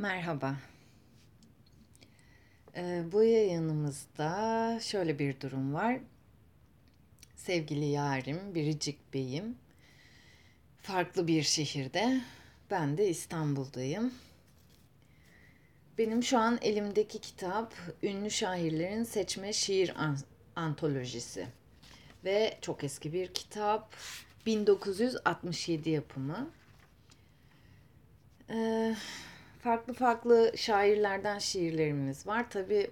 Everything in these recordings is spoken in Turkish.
Merhaba. Ee, bu yayınımızda şöyle bir durum var. Sevgili yarim, Biricik Bey'im farklı bir şehirde. Ben de İstanbul'dayım. Benim şu an elimdeki kitap ünlü şairlerin seçme şiir an- antolojisi. Ve çok eski bir kitap. 1967 yapımı. Ee, farklı farklı şairlerden şiirlerimiz var. Tabii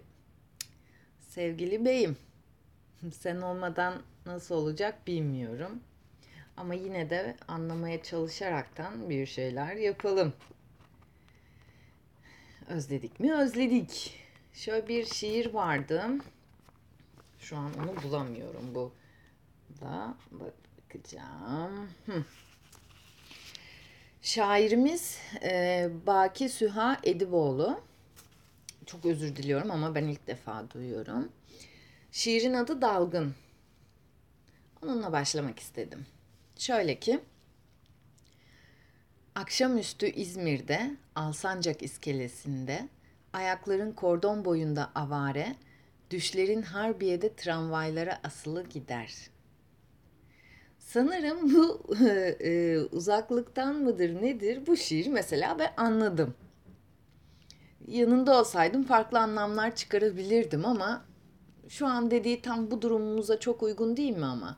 sevgili beyim, sen olmadan nasıl olacak bilmiyorum. Ama yine de anlamaya çalışaraktan bir şeyler yapalım. Özledik mi? Özledik. Şöyle bir şiir vardı. Şu an onu bulamıyorum. Bu da bakacağım. Hı. Şairimiz e, Baki Süha Ediboğlu. Çok özür diliyorum ama ben ilk defa duyuyorum. Şiirin adı Dalgın. Onunla başlamak istedim. Şöyle ki, akşamüstü İzmir'de Alsancak iskelesinde ayakların kordon boyunda avare, düşlerin Harbiye'de tramvaylara asılı gider.'' Sanırım bu e, uzaklıktan mıdır nedir bu şiir mesela ben anladım. Yanında olsaydım farklı anlamlar çıkarabilirdim ama şu an dediği tam bu durumumuza çok uygun değil mi ama?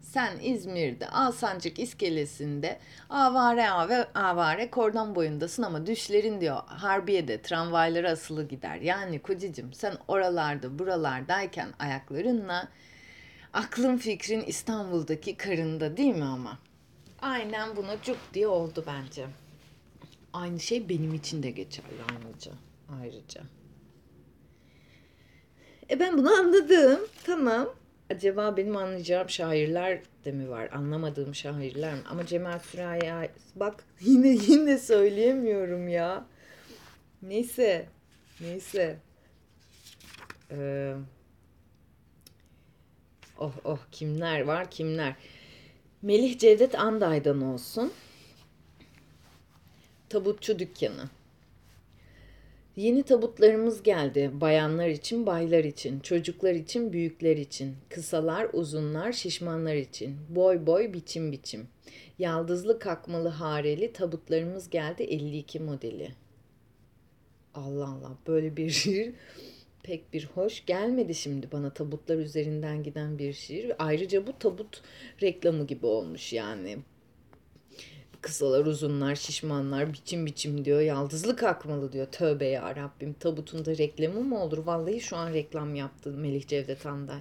Sen İzmir'de Alsancak iskelesinde avare ave avare kordon boyundasın ama düşlerin diyor Harbiye'de tramvaylara asılı gider. Yani kocacığım sen oralarda buralardayken ayaklarınla aklın fikrin İstanbul'daki karında değil mi ama? Aynen buna cuk diye oldu bence. Aynı şey benim için de geçerli ayrıca. ayrıca. E ben bunu anladım. Tamam. Acaba benim anlayacağım şairler de mi var? Anlamadığım şairler mi? Ama Cemal Süreyya bak yine yine söyleyemiyorum ya. Neyse. Neyse. Ee, oh oh kimler var kimler. Melih Cevdet Anday'dan olsun. Tabutçu dükkanı. Yeni tabutlarımız geldi. Bayanlar için, baylar için, çocuklar için, büyükler için, kısalar, uzunlar, şişmanlar için, boy boy, biçim biçim. Yaldızlı kakmalı hareli tabutlarımız geldi 52 modeli. Allah Allah böyle bir şiir pek bir hoş gelmedi şimdi bana tabutlar üzerinden giden bir şiir. Ayrıca bu tabut reklamı gibi olmuş yani kısalar, uzunlar, şişmanlar, biçim biçim diyor. Yaldızlık akmalı diyor. Tövbe ya Rabbim. Tabutunda reklamı mı olur? Vallahi şu an reklam yaptı Melih Cevdet Anday.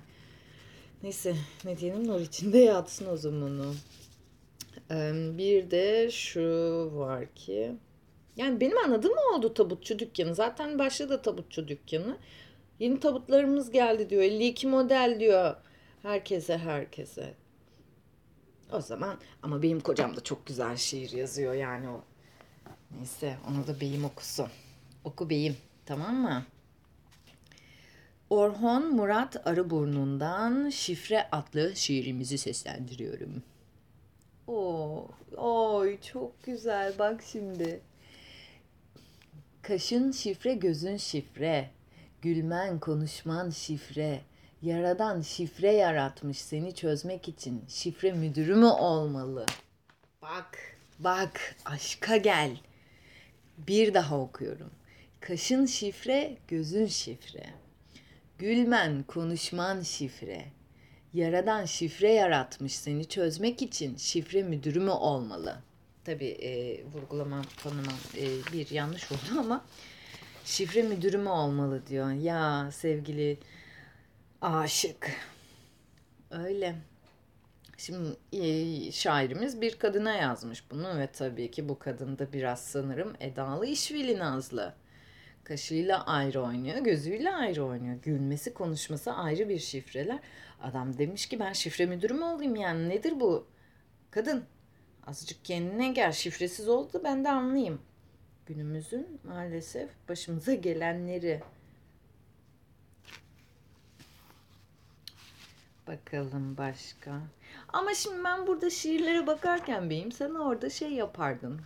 Neyse ne diyelim nur içinde yatsın o zaman o. Bir de şu var ki yani benim anladığım oldu tabutçu dükkanı. Zaten başladı tabutçu dükkanı. Yeni tabutlarımız geldi diyor. 52 model diyor. Herkese herkese. O zaman ama benim kocam da çok güzel şiir yazıyor yani o. Neyse onu da beyim okusun. Oku beyim tamam mı? Orhon Murat Arıburnu'ndan Şifre adlı şiirimizi seslendiriyorum. Oo, oy çok güzel bak şimdi. Kaşın şifre, gözün şifre. Gülmen, konuşman şifre. Yaradan şifre yaratmış seni çözmek için. Şifre müdürü mü olmalı? Bak, bak, aşka gel. Bir daha okuyorum. Kaşın şifre, gözün şifre. Gülmen, konuşman şifre. Yaradan şifre yaratmış seni çözmek için şifre müdürü mü olmalı? Tabii e, vurgulamam, tanımam e, bir yanlış oldu ama şifre müdürü mü olmalı diyor. Ya sevgili aşık. Öyle. Şimdi e, şairimiz bir kadına yazmış bunu ve tabii ki bu kadın da biraz sanırım Edalı İşvili Nazlı. Kaşıyla ayrı oynuyor, gözüyle ayrı oynuyor. Gülmesi, konuşması ayrı bir şifreler. Adam demiş ki ben şifre müdürü mü olayım yani nedir bu? Kadın azıcık kendine gel şifresiz oldu ben de anlayayım. Günümüzün maalesef başımıza gelenleri. Bakalım başka. Ama şimdi ben burada şiirlere bakarken beyim sen orada şey yapardın.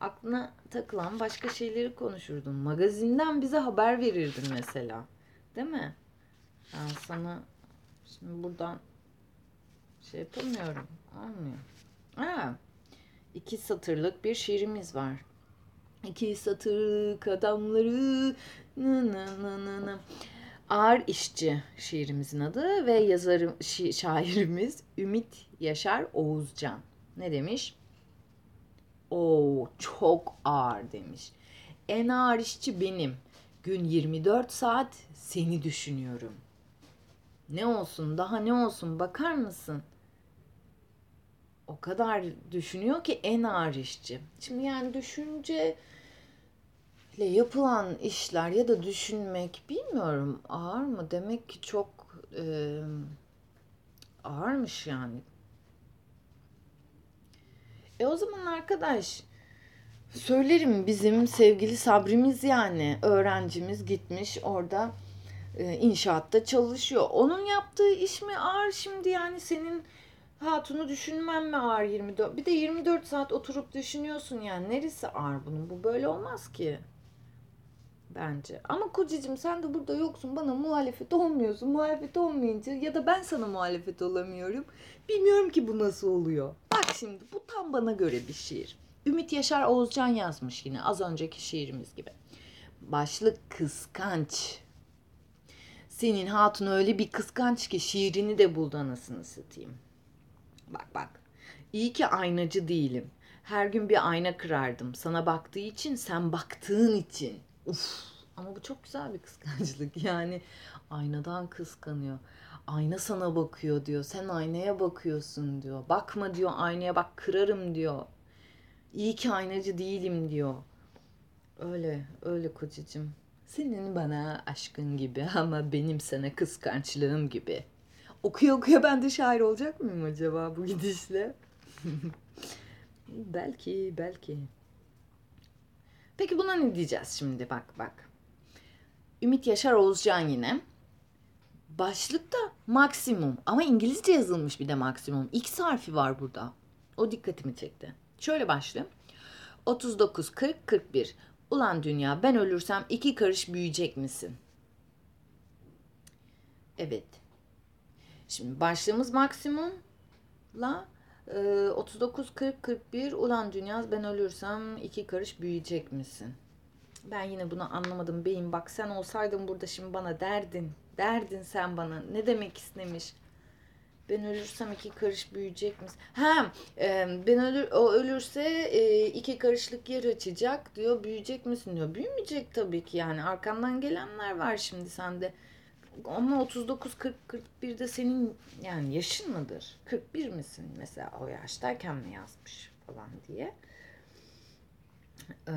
aklına takılan başka şeyleri konuşurdun. Magazinden bize haber verirdin mesela. Değil mi? Ben sana şimdi buradan şey yapamıyorum. Olmuyor. Ha, iki satırlık bir şiirimiz var. İki satırlık adamları nı nı nı nı nı. Ağır İşçi şiirimizin adı ve yazarı şi- şairimiz Ümit Yaşar Oğuzcan. Ne demiş? Oo çok ağır demiş. En ağır işçi benim. Gün 24 saat seni düşünüyorum. Ne olsun daha ne olsun bakar mısın? O kadar düşünüyor ki en ağır işçi. Şimdi yani düşünce ile yapılan işler ya da düşünmek bilmiyorum ağır mı demek ki çok e, ağırmış yani. E o zaman arkadaş söylerim bizim sevgili Sabrimiz yani öğrencimiz gitmiş orada e, inşaatta çalışıyor. Onun yaptığı iş mi ağır şimdi yani senin hatunu düşünmem mi ağır 24? Bir de 24 saat oturup düşünüyorsun yani neresi ağır bunun? Bu böyle olmaz ki bence. Ama kocacığım sen de burada yoksun. Bana muhalefet olmuyorsun. Muhalefet olmayınca ya da ben sana muhalefet olamıyorum. Bilmiyorum ki bu nasıl oluyor. Bak şimdi bu tam bana göre bir şiir. Ümit Yaşar Oğuzcan yazmış yine az önceki şiirimiz gibi. Başlık kıskanç. Senin hatun öyle bir kıskanç ki şiirini de buldu anasını satayım. Bak bak. İyi ki aynacı değilim. Her gün bir ayna kırardım. Sana baktığı için, sen baktığın için. Uf. Ama bu çok güzel bir kıskançlık. Yani aynadan kıskanıyor. Ayna sana bakıyor diyor. Sen aynaya bakıyorsun diyor. Bakma diyor aynaya bak kırarım diyor. İyi ki aynacı değilim diyor. Öyle, öyle kocacığım. Senin bana aşkın gibi ama benim sana kıskançlığım gibi. Okuya okuya ben de şair olacak mıyım acaba bu gidişle? belki, belki. Peki buna ne diyeceğiz şimdi bak bak. Ümit Yaşar Oğuzcan yine. Başlıkta maksimum ama İngilizce yazılmış bir de maksimum. X harfi var burada. O dikkatimi çekti. Şöyle başlayayım. 39, 40, 41. Ulan dünya ben ölürsem iki karış büyüyecek misin? Evet. Şimdi başlığımız maksimumla e, 39, 40, 41. Ulan dünya ben ölürsem iki karış büyüyecek misin? Ben yine bunu anlamadım beyim. Bak sen olsaydın burada şimdi bana derdin. Derdin sen bana. Ne demek istemiş? Ben ölürsem iki karış büyüyecek misin? E, ben ölür, o ölürse e, iki karışlık yer açacak diyor. Büyüyecek misin diyor. Büyümeyecek tabii ki yani. Arkandan gelenler var şimdi sende. Ama 39 40 41'de senin yani yaşın mıdır? 41 misin mesela o yaştayken mi yazmış falan diye. Ee,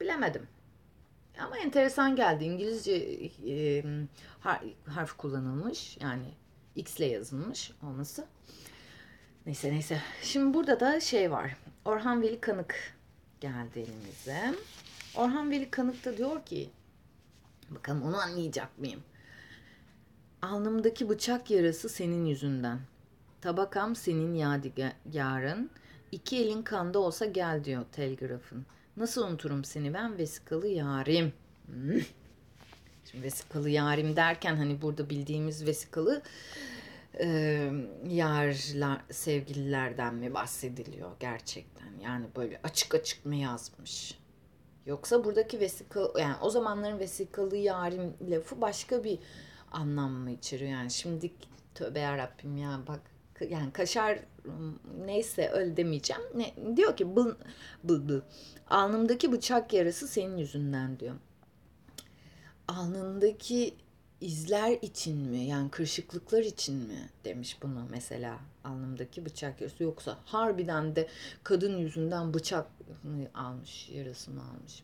bilemedim. Ama enteresan geldi. İngilizce e, har- harf kullanılmış. Yani X ile yazılmış olması. Neyse neyse. Şimdi burada da şey var. Orhan Veli Kanık geldi elimize. Orhan Veli Kanık da diyor ki bakalım onu anlayacak mıyım? Alnımdaki bıçak yarası senin yüzünden. Tabakam senin yadigarın. İki elin kanda olsa gel diyor telgrafın. Nasıl unuturum seni ben vesikalı yarim. Hmm. Şimdi vesikalı yarim derken hani burada bildiğimiz vesikalı e, yarlar, sevgililerden mi bahsediliyor gerçekten? Yani böyle açık açık mı yazmış? Yoksa buradaki vesikalı yani o zamanların vesikalı yarim lafı başka bir anlam mı içeriyor? Yani şimdi tövbe yarabbim ya bak yani kaşar neyse öyle demeyeceğim. Ne, diyor ki bıl, bıl, bıl. alnımdaki bıçak yarası senin yüzünden diyor. Alnındaki izler için mi yani kırışıklıklar için mi demiş bunu mesela alnımdaki bıçak yarası yoksa harbiden de kadın yüzünden bıçak almış yarasını almış.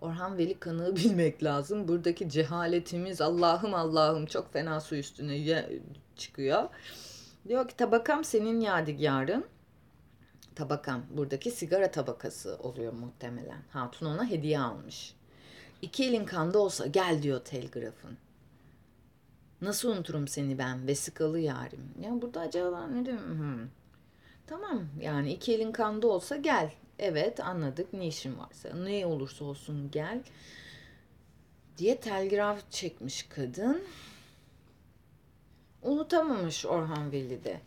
Orhan Veli kanığı bilmek lazım. Buradaki cehaletimiz Allah'ım Allah'ım çok fena su üstüne çıkıyor. Diyor ki tabakam senin yadigarın. Tabakam buradaki sigara tabakası oluyor muhtemelen. Hatun ona hediye almış. İki elin kanda olsa gel diyor telgrafın. Nasıl unuturum seni ben vesikalı yarim. Ya burada acaba ne diyorum? Hmm. Tamam yani iki elin kanda olsa gel. Evet anladık ne işin varsa ne olursa olsun gel diye telgraf çekmiş kadın. Unutamamış Orhan Veli de.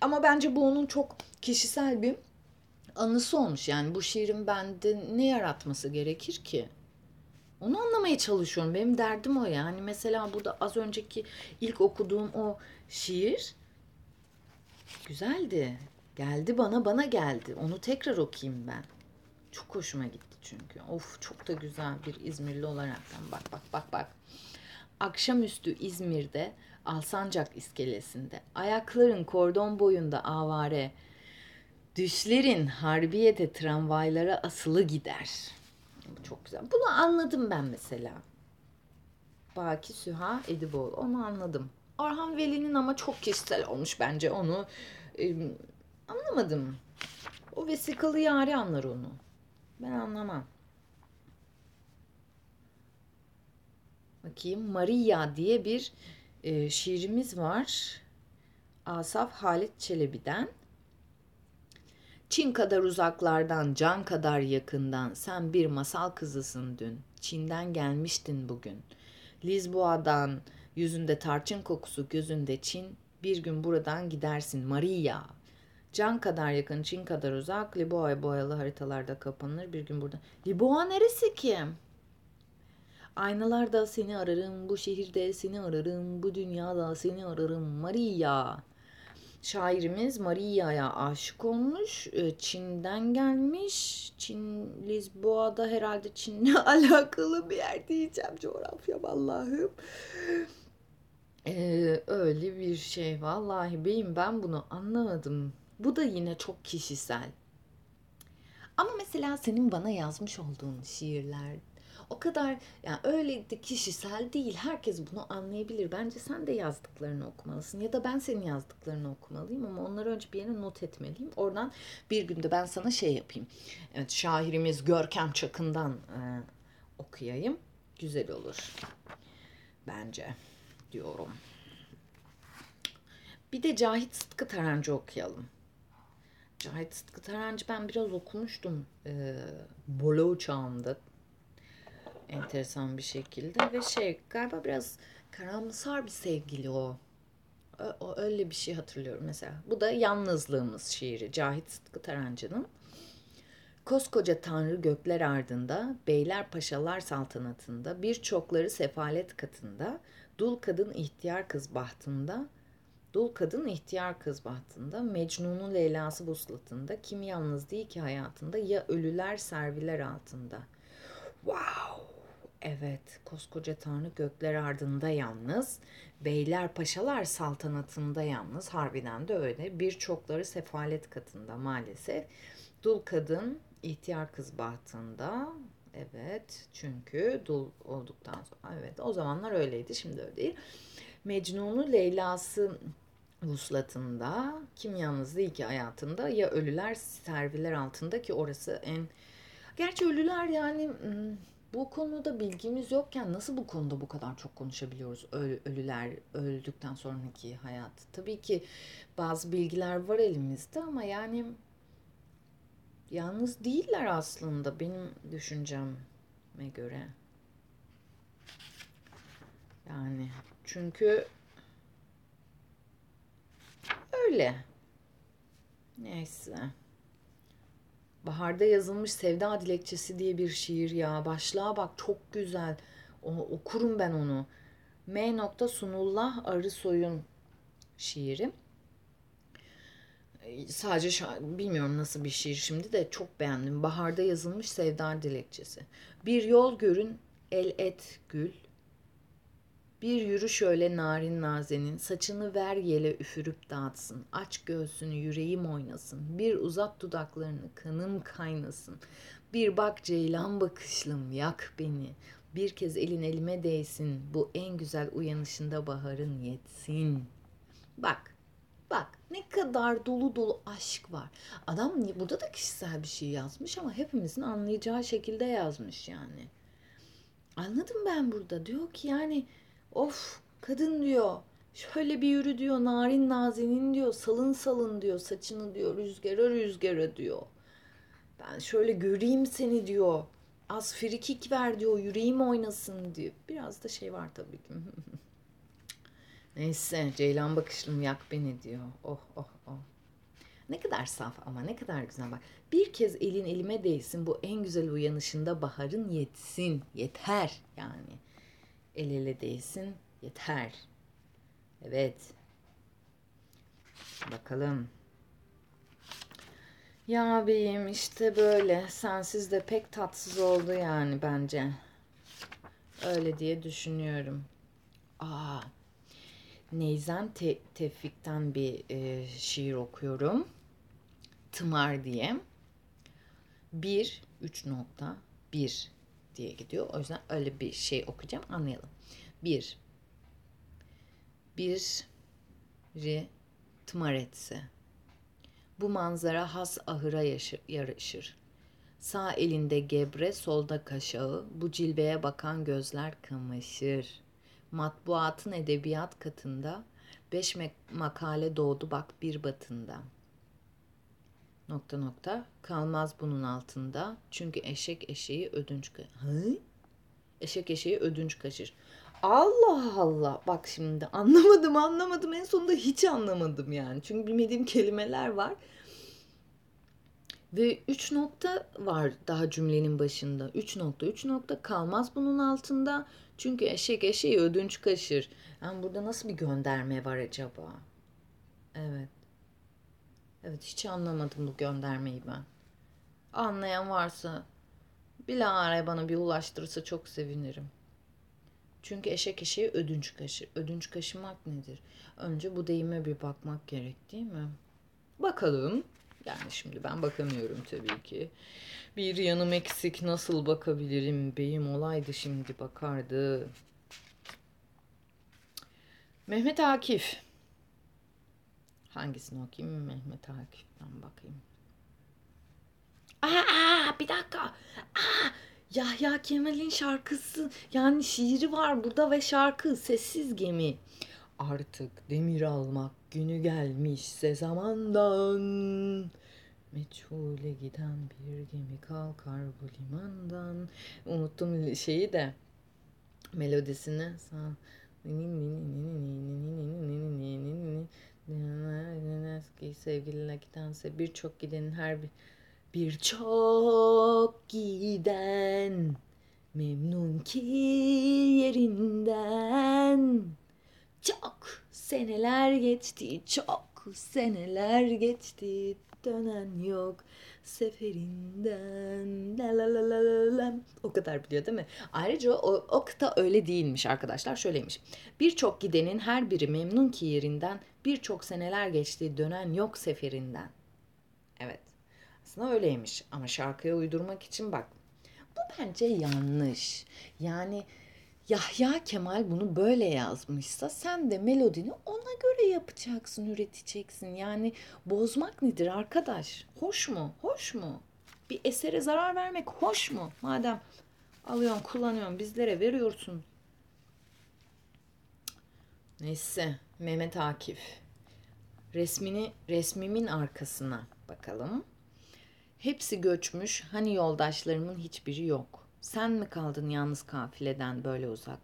Ama bence bu onun çok kişisel bir anısı olmuş. Yani bu şiirin bende ne yaratması gerekir ki? Onu anlamaya çalışıyorum. Benim derdim o yani. Mesela burada az önceki ilk okuduğum o şiir güzeldi. Geldi bana bana geldi. Onu tekrar okuyayım ben. Çok hoşuma gitti çünkü. Of çok da güzel bir İzmirli olaraktan. Bak bak bak bak. Akşamüstü İzmir'de Alsancak iskelesinde ayakların kordon boyunda avare düşlerin harbiyete tramvaylara asılı gider. Bu çok güzel. Bunu anladım ben mesela. Baki Süha Ediboğlu. Onu anladım. Orhan Veli'nin ama çok kişisel olmuş bence onu. e, anlamadım. O vesikalı yari anlar onu. Ben anlamam. Bakayım Maria diye bir e, şiirimiz var. Asaf Halit Çelebi'den. Çin kadar uzaklardan, can kadar yakından sen bir masal kızısın dün. Çin'den gelmiştin bugün. Lizboa'dan yüzünde tarçın kokusu, gözünde Çin. Bir gün buradan gidersin Maria. Can kadar yakın, Çin kadar uzak. Liboa boyalı haritalarda kapanır. Bir gün burada. Liboa neresi ki? Aynalarda seni ararım, bu şehirde seni ararım, bu dünyada seni ararım. Maria. Şairimiz Maria'ya aşık olmuş. Ee, Çin'den gelmiş. Çin, Lisboa'da herhalde Çin'le alakalı bir yer diyeceğim. Coğrafya Allah'ım. Ee, öyle bir şey. Vallahi beyim ben bunu anlamadım. Bu da yine çok kişisel. Ama mesela senin bana yazmış olduğun şiirler o kadar yani öyle de kişisel değil. Herkes bunu anlayabilir. Bence sen de yazdıklarını okumalısın ya da ben senin yazdıklarını okumalıyım ama onları önce bir yere not etmeliyim. Oradan bir günde ben sana şey yapayım. Evet şairimiz Görkem Çakın'dan e, okuyayım. Güzel olur. Bence diyorum. Bir de Cahit Sıtkı Tarancı okuyalım. Cahit Sıtkı Tarancı ben biraz okumuştum. E, Bolo çağımda enteresan bir şekilde ve şey galiba biraz karamsar bir sevgili o. O öyle bir şey hatırlıyorum mesela. Bu da Yalnızlığımız şiiri Cahit Sıtkı Tarancı'nın. Koskoca tanrı gökler ardında, beyler paşalar saltanatında, birçokları sefalet katında, dul kadın ihtiyar kız bahtında, dul kadın ihtiyar kız bahtında, Mecnun'un Leyla'sı vuslatında, kim yalnız değil ki hayatında, ya ölüler serviler altında. Wow! Evet, koskoca tanrı gökler ardında yalnız, beyler paşalar saltanatında yalnız, harbiden de öyle. Birçokları sefalet katında maalesef. Dul kadın ihtiyar kız bahtında, evet çünkü dul olduktan sonra, evet o zamanlar öyleydi, şimdi öyle değil. Mecnun'u Leyla'sı vuslatında, kim yalnız değil ki hayatında, ya ölüler serviler altında ki orası en... Gerçi ölüler yani hmm, bu konuda bilgimiz yokken nasıl bu konuda bu kadar çok konuşabiliyoruz ölüler öldükten sonraki hayat? Tabii ki bazı bilgiler var elimizde ama yani yalnız değiller aslında benim düşünceme göre. Yani çünkü öyle. Neyse. Baharda yazılmış Sevda Dilekçesi diye bir şiir ya. Başlığa bak çok güzel. O, okurum ben onu. M. Sunullah Arısoy'un şiiri. Ee, sadece bilmiyorum nasıl bir şiir şimdi de çok beğendim. Baharda yazılmış Sevda Dilekçesi. Bir yol görün el et gül. Bir yürü şöyle narin nazenin, saçını ver yele üfürüp dağıtsın. Aç göğsünü yüreğim oynasın. Bir uzat dudaklarını kanım kaynasın. Bir bak ceylan bakışlım yak beni. Bir kez elin elime değsin. Bu en güzel uyanışında baharın yetsin. Bak, bak ne kadar dolu dolu aşk var. Adam burada da kişisel bir şey yazmış ama hepimizin anlayacağı şekilde yazmış yani. Anladım ben burada. Diyor ki yani Of kadın diyor Şöyle bir yürü diyor narin nazinin diyor salın salın diyor saçını diyor rüzgara rüzgara diyor. Ben şöyle göreyim seni diyor. Az frikik ver diyor yüreğim oynasın diyor. Biraz da şey var tabii ki. Neyse Ceylan bakışlım yak beni diyor. Oh oh oh. Ne kadar saf ama ne kadar güzel bak. Bir kez elin elime değsin bu en güzel uyanışında baharın yetsin. Yeter yani. El ele değsin yeter. Evet. Bakalım. Ya beyim işte böyle. Sensiz de pek tatsız oldu yani bence. Öyle diye düşünüyorum. Aa, Neyzen Te- Tevfik'ten bir e, şiir okuyorum. Tımar diye. 1, 3 nokta 1 diye gidiyor. O yüzden öyle bir şey okuyacağım anlayalım. 1. Bir ri tımar etse. Bu manzara has ahıra yaşı- yaraşır. Sağ elinde gebre, solda kaşağı, bu cilveye bakan gözler kamaşır. Matbuatın edebiyat katında, beş makale doğdu bak bir batında. Nokta nokta, kalmaz bunun altında, çünkü eşek eşeği ödünç... Hı? Eşek eşeği ödünç kaçır. Allah Allah. Bak şimdi anlamadım anlamadım. En sonunda hiç anlamadım yani. Çünkü bilmediğim kelimeler var. Ve 3 nokta var daha cümlenin başında. 3 nokta 3 nokta kalmaz bunun altında. Çünkü eşek eşeği ödünç kaşır. Yani burada nasıl bir gönderme var acaba? Evet. Evet hiç anlamadım bu göndermeyi ben. Anlayan varsa bilahare bana bir ulaştırırsa çok sevinirim. Çünkü eşek eşeği ödünç kaşır. Ödünç kaşımak nedir? Önce bu deyime bir bakmak gerek değil mi? Bakalım. Yani şimdi ben bakamıyorum tabii ki. Bir yanım eksik nasıl bakabilirim? Beyim olaydı şimdi bakardı. Mehmet Akif. Hangisini okuyayım? Mehmet Akif'ten bakayım. Aa, bir dakika. Aa, Yahya Kemal'in şarkısı yani şiiri var burada ve şarkı Sessiz Gemi. Artık demir almak günü gelmişse zamandan Meçhule giden bir gemi kalkar bu limandan. Unuttum şeyi de melodisini. Sağ- Eski sevgililer gidense birçok gidenin her bir birçok giden memnun ki yerinden çok seneler geçti çok seneler geçti dönen yok seferinden la la la la la o kadar biliyor değil mi? Ayrıca o, o kıta öyle değilmiş arkadaşlar şöyleymiş. Birçok gidenin her biri memnun ki yerinden birçok seneler geçti dönen yok seferinden. Evet aslında öyleymiş ama şarkıya uydurmak için bak bu bence yanlış. Yani Yahya Kemal bunu böyle yazmışsa sen de melodini ona göre yapacaksın, üreteceksin. Yani bozmak nedir arkadaş? Hoş mu? Hoş mu? Bir esere zarar vermek hoş mu? Madem alıyorsun, kullanıyorsun, bizlere veriyorsun. Neyse, Mehmet Akif. Resmini, resmimin arkasına bakalım. Hepsi göçmüş, hani yoldaşlarımın hiçbiri yok. Sen mi kaldın yalnız kafileden böyle uzak?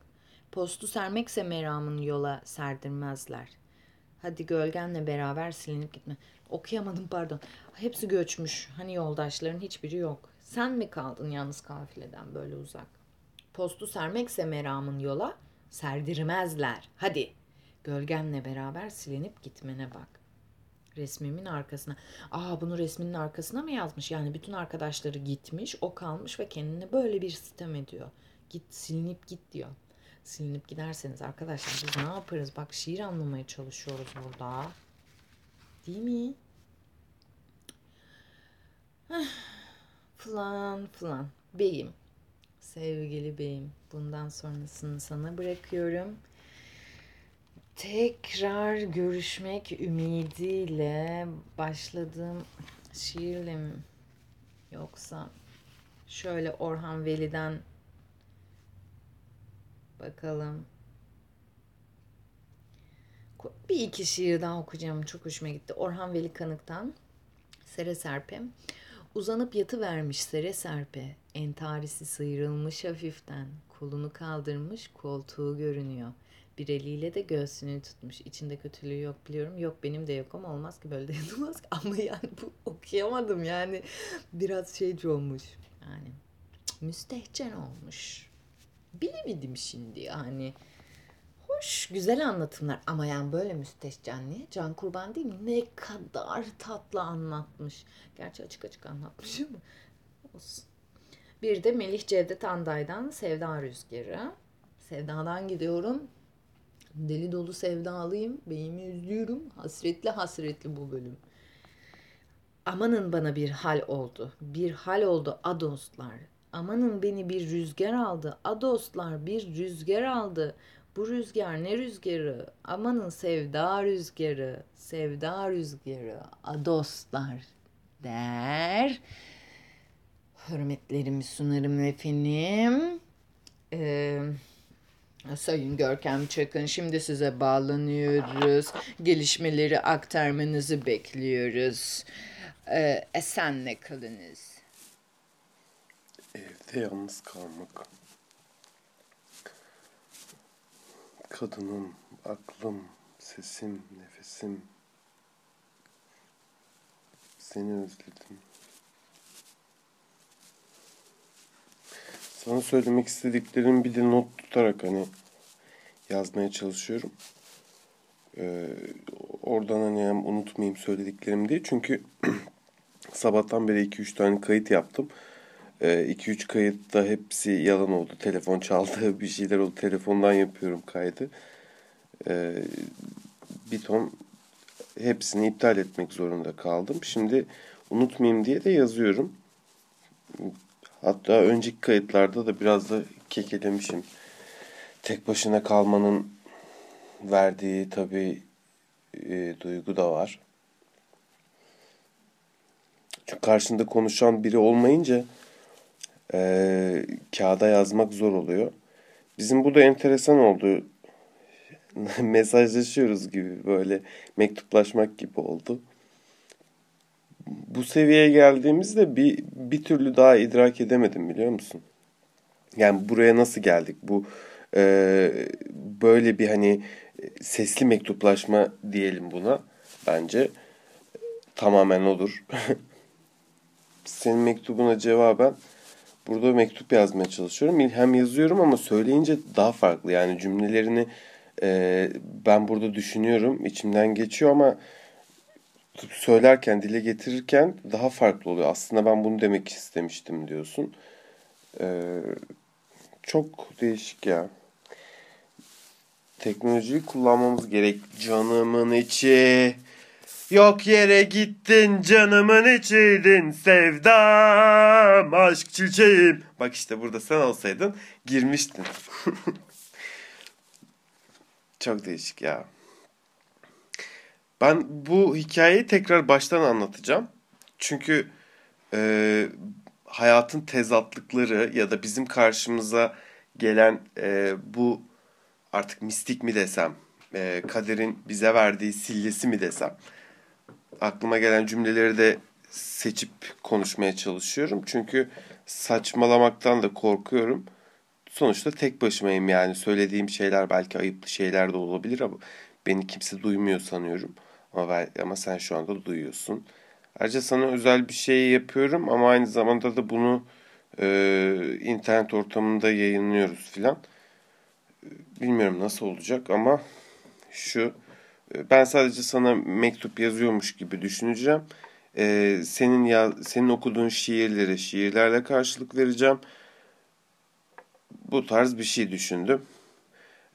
Postu sermekse meramın yola serdirmezler. Hadi gölgenle beraber silinip gitme. Okuyamadım pardon. Hepsi göçmüş, hani yoldaşların hiçbiri yok. Sen mi kaldın yalnız kafileden böyle uzak? Postu sermekse meramın yola serdirmezler. Hadi gölgenle beraber silinip gitmene bak resmimin arkasına. Aa bunu resminin arkasına mı yazmış? Yani bütün arkadaşları gitmiş, o kalmış ve kendine böyle bir sistem ediyor. Git silinip git diyor. Silinip giderseniz arkadaşlar biz ne yaparız? Bak şiir anlamaya çalışıyoruz burada. Değil mi? falan falan. Beyim. Sevgili beyim. Bundan sonrasını sana bırakıyorum tekrar görüşmek ümidiyle başladığım şiirle mi? Yoksa şöyle Orhan Veli'den bakalım. bir iki şiir daha okuyacağım. Çok hoşuma gitti. Orhan Veli Kanık'tan Sere Serpe. Uzanıp yatı vermiş Sere Serpe. Entarisi sıyrılmış hafiften. Kolunu kaldırmış koltuğu görünüyor. Bir eliyle de göğsünü tutmuş. İçinde kötülüğü yok biliyorum. Yok benim de yok ama olmaz ki böyle de yapılmaz ki. Ama yani bu okuyamadım yani. Biraz şeyci olmuş. Yani müstehcen olmuş. Bilemedim şimdi yani. Hoş, güzel anlatımlar ama yani böyle müstehcen niye? Can Kurban değil mi? Ne kadar tatlı anlatmış. Gerçi açık açık anlatmış ama olsun. Bir de Melih Cevdet Anday'dan Sevda Rüzgarı. Sevdadan gidiyorum. Deli dolu sevdalıyım. Beyimi üzüyorum. Hasretli hasretli bu bölüm. Amanın bana bir hal oldu. Bir hal oldu a dostlar. Amanın beni bir rüzgar aldı. A dostlar bir rüzgar aldı. Bu rüzgar ne rüzgarı? Amanın sevda rüzgarı. Sevda rüzgarı. A dostlar der. Hürmetlerimi sunarım efendim. Ee, Sayın Görkem Çakın şimdi size bağlanıyoruz. Gelişmeleri aktarmanızı bekliyoruz. Ee, esenle kalınız. Evde yalnız kalmak. Kadınım, aklım, sesim, nefesim. Seni özledim. Sana söylemek istediklerim bir de not tutarak hani yazmaya çalışıyorum. Ee, oradan hani hem unutmayayım söylediklerim diye. Çünkü sabahtan beri 2-3 tane kayıt yaptım. 2-3 ee, kayıtta hepsi yalan oldu. Telefon çaldı, bir şeyler oldu. Telefondan yapıyorum kaydı. Ee, bir ton hepsini iptal etmek zorunda kaldım. Şimdi unutmayayım diye de yazıyorum. Hatta önceki kayıtlarda da biraz da kekelemişim. Tek başına kalmanın verdiği tabii e, duygu da var. Çünkü karşında konuşan biri olmayınca e, kağıda yazmak zor oluyor. Bizim bu da enteresan oldu. Mesajlaşıyoruz gibi böyle mektuplaşmak gibi oldu. Bu seviyeye geldiğimizde bir bir türlü daha idrak edemedim biliyor musun? Yani buraya nasıl geldik? Bu e, böyle bir hani sesli mektuplaşma diyelim buna bence tamamen olur. Senin mektubuna cevaben burada mektup yazmaya çalışıyorum. Hem yazıyorum ama söyleyince daha farklı. Yani cümlelerini e, ben burada düşünüyorum, içimden geçiyor ama söylerken, dile getirirken daha farklı oluyor. Aslında ben bunu demek istemiştim diyorsun. Ee, çok değişik ya. Teknolojiyi kullanmamız gerek canımın içi. Yok yere gittin canımın içiydin sevdam aşk çiçeğim. Bak işte burada sen olsaydın girmiştin. Çok değişik ya. Ben bu hikayeyi tekrar baştan anlatacağım. Çünkü e, hayatın tezatlıkları ya da bizim karşımıza gelen e, bu artık mistik mi desem, e, kaderin bize verdiği sillesi mi desem, aklıma gelen cümleleri de seçip konuşmaya çalışıyorum. Çünkü saçmalamaktan da korkuyorum. Sonuçta tek başımayım yani söylediğim şeyler belki ayıplı şeyler de olabilir ama beni kimse duymuyor sanıyorum. Ama, ben, ama sen şu anda duyuyorsun. Ayrıca sana özel bir şey yapıyorum ama aynı zamanda da bunu e, internet ortamında yayınlıyoruz filan. Bilmiyorum nasıl olacak ama şu e, ben sadece sana mektup yazıyormuş gibi düşüneceğim. E, senin ya senin okuduğun şiirleri şiirlerle karşılık vereceğim. Bu tarz bir şey düşündüm.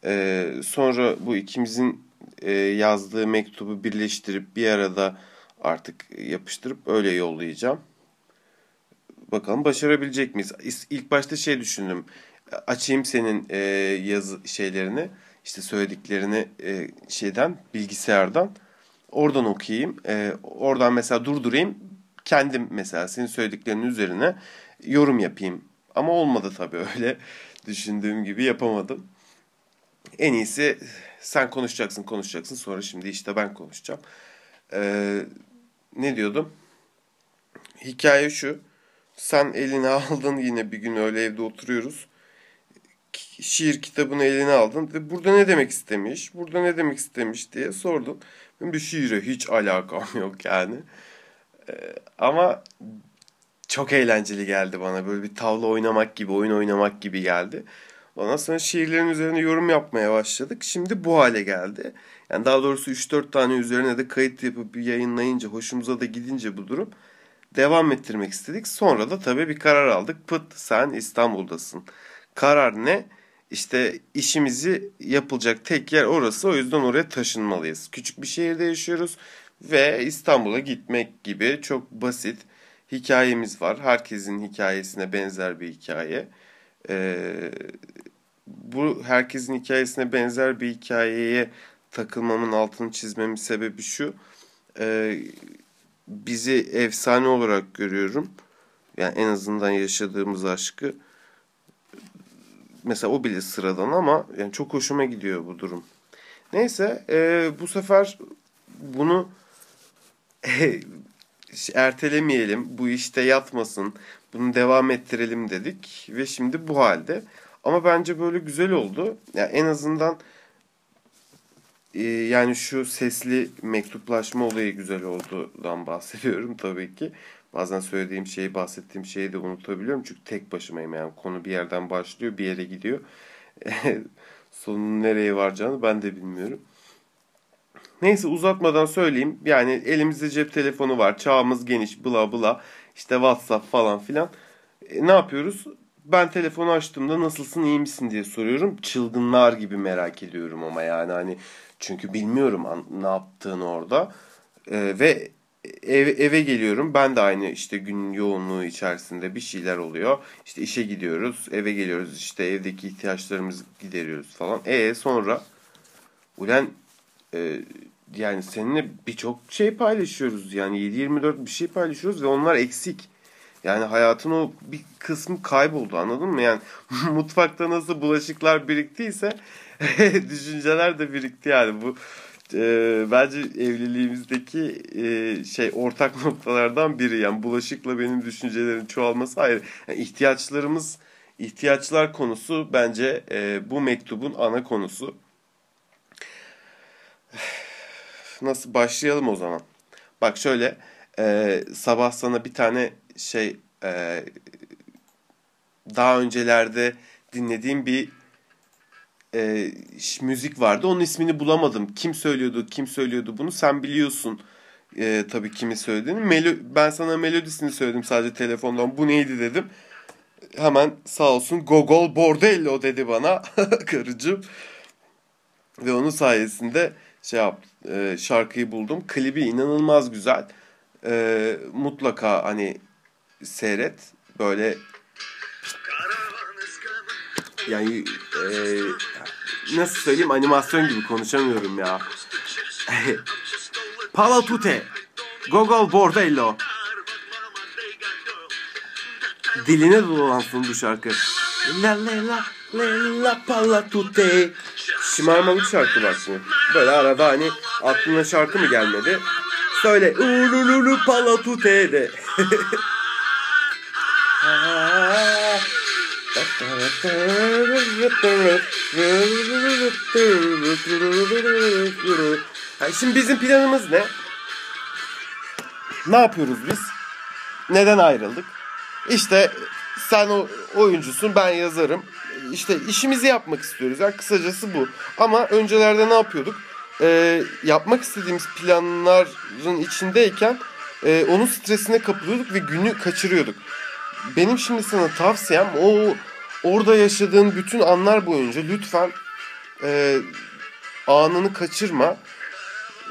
E, sonra bu ikimizin e, yazdığı mektubu birleştirip bir arada artık yapıştırıp öyle yollayacağım. Bakalım başarabilecek miyiz? İlk başta şey düşündüm. Açayım senin e, yazı şeylerini, işte söylediklerini e, şeyden, bilgisayardan. Oradan okuyayım. E, oradan mesela durdurayım. Kendim mesela senin söylediklerinin üzerine yorum yapayım. Ama olmadı tabii öyle. Düşündüğüm gibi yapamadım. En iyisi sen konuşacaksın konuşacaksın sonra şimdi işte ben konuşacağım. Ee, ne diyordum? Hikaye şu. Sen eline aldın yine bir gün öyle evde oturuyoruz. Şiir kitabını eline aldın ve burada ne demek istemiş, burada ne demek istemiş diye sordun. Benim de şiire hiç alakam yok yani. Ee, ama çok eğlenceli geldi bana. Böyle bir tavla oynamak gibi, oyun oynamak gibi geldi. Ondan sonra şiirlerin üzerine yorum yapmaya başladık. Şimdi bu hale geldi. Yani daha doğrusu 3-4 tane üzerine de kayıt yapıp yayınlayınca, hoşumuza da gidince bu durum devam ettirmek istedik. Sonra da tabii bir karar aldık. Pıt sen İstanbul'dasın. Karar ne? İşte işimizi yapılacak tek yer orası. O yüzden oraya taşınmalıyız. Küçük bir şehirde yaşıyoruz ve İstanbul'a gitmek gibi çok basit hikayemiz var. Herkesin hikayesine benzer bir hikaye. Ee, bu herkesin hikayesine benzer bir hikayeye takılmamın altını çizmemin sebebi şu. Ee, bizi efsane olarak görüyorum. Yani en azından yaşadığımız aşkı. Mesela o bile sıradan ama yani çok hoşuma gidiyor bu durum. Neyse e, bu sefer bunu ertelemeyelim. Bu işte yatmasın. Bunu devam ettirelim dedik ve şimdi bu halde. Ama bence böyle güzel oldu. Yani en azından e, yani şu sesli mektuplaşma olayı güzel olduğundan bahsediyorum tabii ki. Bazen söylediğim şeyi, bahsettiğim şeyi de unutabiliyorum. Çünkü tek başımayım yani. Konu bir yerden başlıyor, bir yere gidiyor. Sonun nereye varacağını ben de bilmiyorum. Neyse uzatmadan söyleyeyim. Yani elimizde cep telefonu var. Çağımız geniş, bla bla. İşte WhatsApp falan filan. E, ne yapıyoruz? Ben telefonu açtığımda nasılsın, iyi misin diye soruyorum. Çılgınlar gibi merak ediyorum ama yani hani çünkü bilmiyorum ne yaptığını orada. E, ve ev, eve geliyorum. Ben de aynı işte gün yoğunluğu içerisinde bir şeyler oluyor. İşte işe gidiyoruz, eve geliyoruz. işte evdeki ihtiyaçlarımızı gideriyoruz falan. E sonra ulan e, yani seninle birçok şey paylaşıyoruz. Yani 7-24 bir şey paylaşıyoruz ve onlar eksik. Yani hayatın o bir kısmı kayboldu anladın mı? Yani mutfakta nasıl bulaşıklar biriktiyse düşünceler de birikti yani bu e, bence evliliğimizdeki e, şey ortak noktalardan biri. Yani bulaşıkla benim düşüncelerin çoğalması hayır yani ihtiyaçlarımız ihtiyaçlar konusu bence e, bu mektubun ana konusu. Nasıl başlayalım o zaman. Bak şöyle e, sabah sana bir tane şey e, daha öncelerde dinlediğim bir e, müzik vardı. Onun ismini bulamadım. Kim söylüyordu, kim söylüyordu bunu sen biliyorsun. E, tabii kimi söylediğini. Melo ben sana melodisini söyledim sadece telefondan. Bu neydi dedim. Hemen sağ olsun Gogol Bordello dedi bana karıcığım. Ve onun sayesinde şey yap, e, şarkıyı buldum. Klibi inanılmaz güzel. E, mutlaka hani seyret. Böyle yani e, nasıl söyleyeyim animasyon gibi konuşamıyorum ya. Palatute. Gogol Bordello. Diline dolansın bu şarkı. La la la la la palatute. Şımarmalı şarkı bak bu. Böyle arada hani aklına şarkı mı gelmedi? Söyle. Ulululu palatute de. Yani şimdi bizim planımız ne? Ne yapıyoruz biz? Neden ayrıldık? İşte sen o oyuncusun, ben yazarım. İşte işimizi yapmak istiyoruz. Yani kısacası bu. Ama öncelerde ne yapıyorduk? Ee, yapmak istediğimiz planların içindeyken e, onun stresine kapılıyorduk ve günü kaçırıyorduk. Benim şimdi sana tavsiyem o orada yaşadığın bütün anlar boyunca lütfen e, anını kaçırma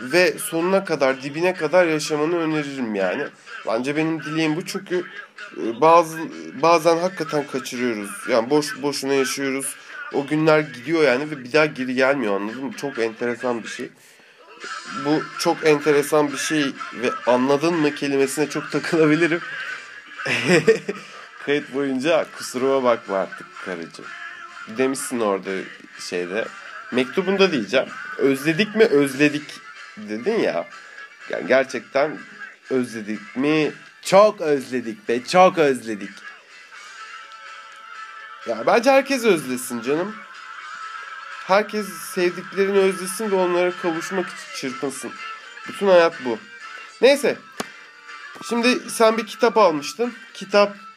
ve sonuna kadar dibine kadar yaşamanı öneririm yani. Bence benim dileğim bu çünkü e, bazı bazen hakikaten kaçırıyoruz. Yani boş boşuna yaşıyoruz. O günler gidiyor yani ve bir daha geri gelmiyor anladın mı? Çok enteresan bir şey. Bu çok enteresan bir şey ve anladın mı kelimesine çok takılabilirim. Kayıt boyunca kusuruma bakma artık karıcığım. Demişsin orada şeyde Mektubunda diyeceğim. Özledik mi özledik dedin ya. Yani gerçekten özledik mi? Çok özledik be çok özledik. Ya bence herkes özlesin canım. Herkes sevdiklerini özlesin ve onlara kavuşmak için çırpınsın. Bütün hayat bu. Neyse. Şimdi sen bir kitap almıştın.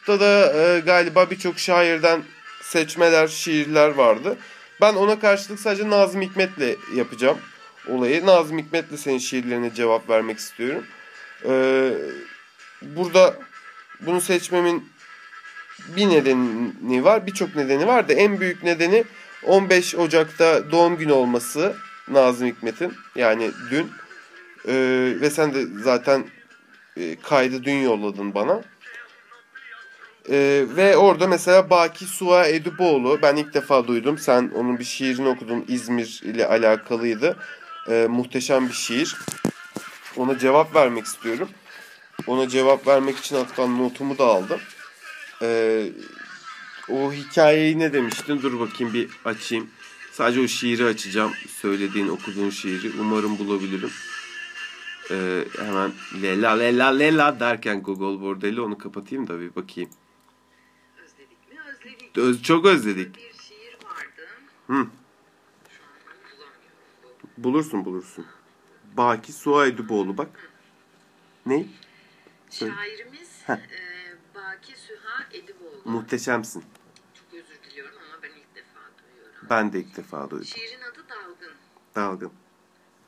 Kitapta da e, galiba birçok şairden seçmeler, şiirler vardı. Ben ona karşılık sadece Nazım Hikmet'le yapacağım olayı. Nazım Hikmet'le senin şiirlerine cevap vermek istiyorum. Ee, burada bunu seçmemin bir nedeni var, birçok nedeni var da en büyük nedeni 15 Ocak'ta doğum günü olması Nazım Hikmet'in. Yani dün. Ee, ve sen de zaten e, kaydı dün yolladın bana. Ee, ve orada mesela Baki Sua Eduboğlu ben ilk defa duydum. Sen onun bir şiirini okudun İzmir ile alakalıydı. Ee, muhteşem bir şiir. Ona cevap vermek istiyorum. Ona cevap vermek için hatta notumu da aldım. Ee, o hikayeyi ne demiştin? Dur bakayım bir açayım. Sadece o şiiri açacağım. Söylediğin, okuduğun şiiri. Umarım bulabilirim. Ee, hemen lela lela lela derken Google Bordel'i onu kapatayım da bir bakayım. Öz, çok özledik. Bir şiir vardı. Hı. Bulursun bulursun. Baki Suha Ediboğlu bak. Ne? Söyle. Şairimiz Heh. e, Baki Süha Ediboğlu. Muhteşemsin. Çok özür diliyorum ama ben ilk defa duyuyorum. Ben de ilk defa duydum. Şiirin adı Dalgın. Dalgın.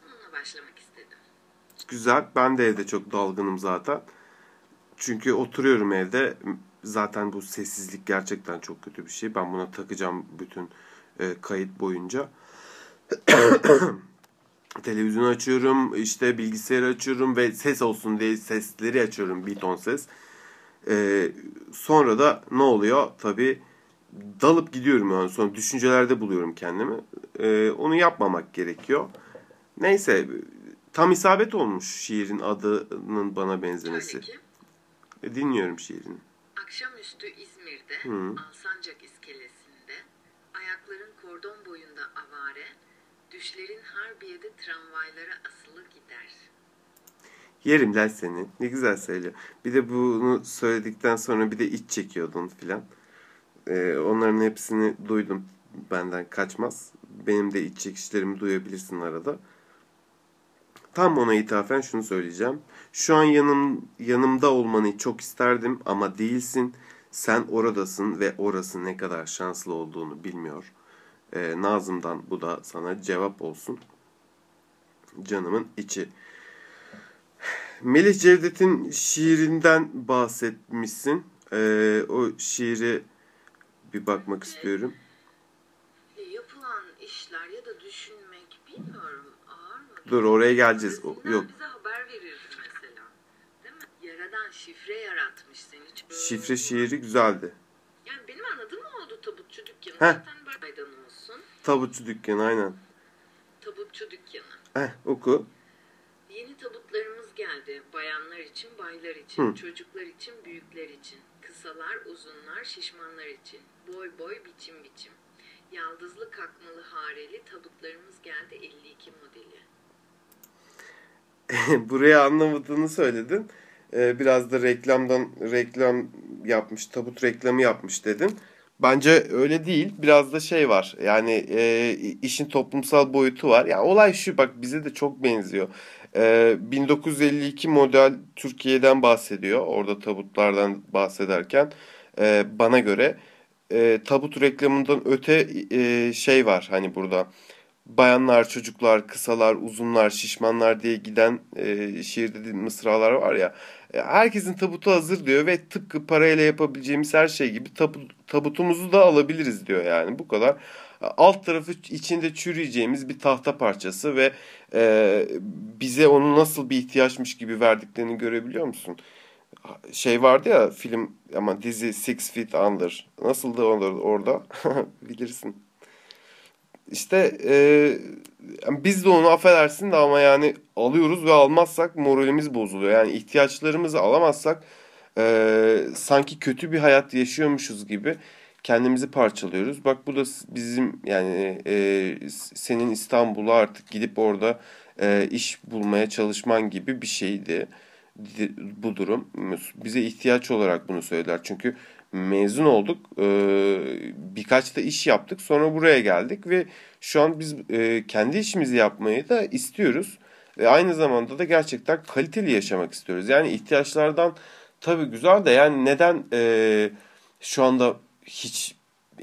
Onunla başlamak istedim. Güzel. Ben de evde çok dalgınım zaten. Çünkü oturuyorum evde. Zaten bu sessizlik gerçekten çok kötü bir şey. Ben buna takacağım bütün e, kayıt boyunca. Televizyonu açıyorum, işte bilgisayarı açıyorum ve ses olsun diye sesleri açıyorum bir ton ses. E, sonra da ne oluyor? Tabii dalıp gidiyorum yani sonra düşüncelerde buluyorum kendimi. E, onu yapmamak gerekiyor. Neyse tam isabet olmuş şiirin adının bana benzemesi. E, dinliyorum şiirini. Akşamüstü İzmir'de, Hı. Alsancak iskelesinde, ayakların kordon boyunda avare, düşlerin Harbiye'de tramvaylara asılı gider. Yerim lan seni. Ne güzel söylüyor. Bir de bunu söyledikten sonra bir de iç çekiyordun filan. Ee, onların hepsini duydum. Benden kaçmaz. Benim de iç çekişlerimi duyabilirsin arada. Tam ona ithafen şunu söyleyeceğim. Şu an yanım, yanımda olmanı çok isterdim ama değilsin. Sen oradasın ve orası ne kadar şanslı olduğunu bilmiyor. Ee, Nazım'dan bu da sana cevap olsun. Canımın içi. Melih Cevdet'in şiirinden bahsetmişsin. Ee, o şiiri bir bakmak istiyorum. E, yapılan işler ya da düşünmek bilmiyorum ağır mı? Dur oraya geleceğiz. O- yok. bize haber verirdi mesela. Değil mi? Yaradan şifre yaratmış seni. Şifre şiiri güzeldi. Yani benim anladığım oldu tabutçu dükkanı. Heh. Zaten baydan olsun. Tabutçu dükkanı aynen. Tabutçu dükkanı. Heh, oku. Yeni tabutlarımız geldi. Bayanlar için, baylar için, Hı. çocuklar için, büyükler için. Kısalar, uzunlar, şişmanlar için. Boy boy, biçim biçim. Yaldızlı kakmalı hareli tabutlarımız geldi 52 modeli. Buraya anlamadığını söyledin. Ee, biraz da reklamdan reklam yapmış, tabut reklamı yapmış dedin. Bence öyle değil. Biraz da şey var. Yani e, işin toplumsal boyutu var. Ya olay şu bak bize de çok benziyor. Ee, 1952 model Türkiye'den bahsediyor. Orada tabutlardan bahsederken e, bana göre e, tabut reklamından öte e, şey var hani burada bayanlar, çocuklar, kısalar, uzunlar, şişmanlar diye giden e, şiir dediğim mısralar var ya. E, herkesin tabutu hazır diyor ve tıpkı parayla yapabileceğimiz her şey gibi tabu, tabutumuzu da alabiliriz diyor yani. Bu kadar. Alt tarafı içinde çürüyeceğimiz bir tahta parçası ve e, bize onu nasıl bir ihtiyaçmış gibi verdiklerini görebiliyor musun? Şey vardı ya film ama dizi Six Feet Under. Nasıldı orada? orada? Bilirsin. İşte e, yani biz de onu affedersin de ama yani alıyoruz ve almazsak moralimiz bozuluyor. Yani ihtiyaçlarımızı alamazsak e, sanki kötü bir hayat yaşıyormuşuz gibi kendimizi parçalıyoruz. Bak bu da bizim yani e, senin İstanbul'a artık gidip orada e, iş bulmaya çalışman gibi bir şeydi bu durum. Bize ihtiyaç olarak bunu söylediler. Çünkü mezun olduk, e, birkaç da iş yaptık, sonra buraya geldik ve şu an biz e, kendi işimizi yapmayı da istiyoruz. Ve aynı zamanda da gerçekten kaliteli yaşamak istiyoruz. Yani ihtiyaçlardan tabii güzel de yani neden e, şu anda hiç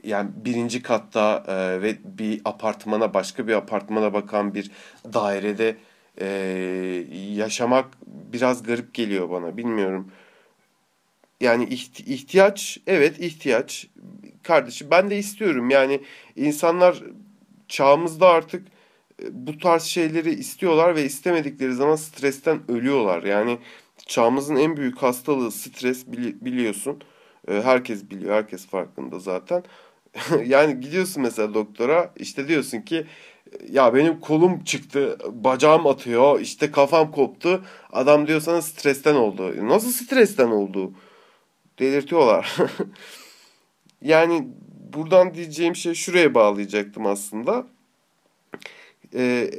yani birinci katta e, ve bir apartmana başka bir apartmana bakan bir dairede e, yaşamak biraz garip geliyor bana bilmiyorum. Yani ihtiyaç evet ihtiyaç kardeşim ben de istiyorum yani insanlar çağımızda artık e, bu tarz şeyleri istiyorlar ve istemedikleri zaman stresten ölüyorlar. Yani çağımızın en büyük hastalığı stres bili biliyorsun. E, herkes biliyor, herkes farkında zaten. yani gidiyorsun mesela doktora işte diyorsun ki ya benim kolum çıktı, bacağım atıyor, işte kafam koptu. Adam diyor sana stresten oldu. Nasıl stresten oldu? Delirtiyorlar. yani buradan diyeceğim şey şuraya bağlayacaktım aslında. Ee,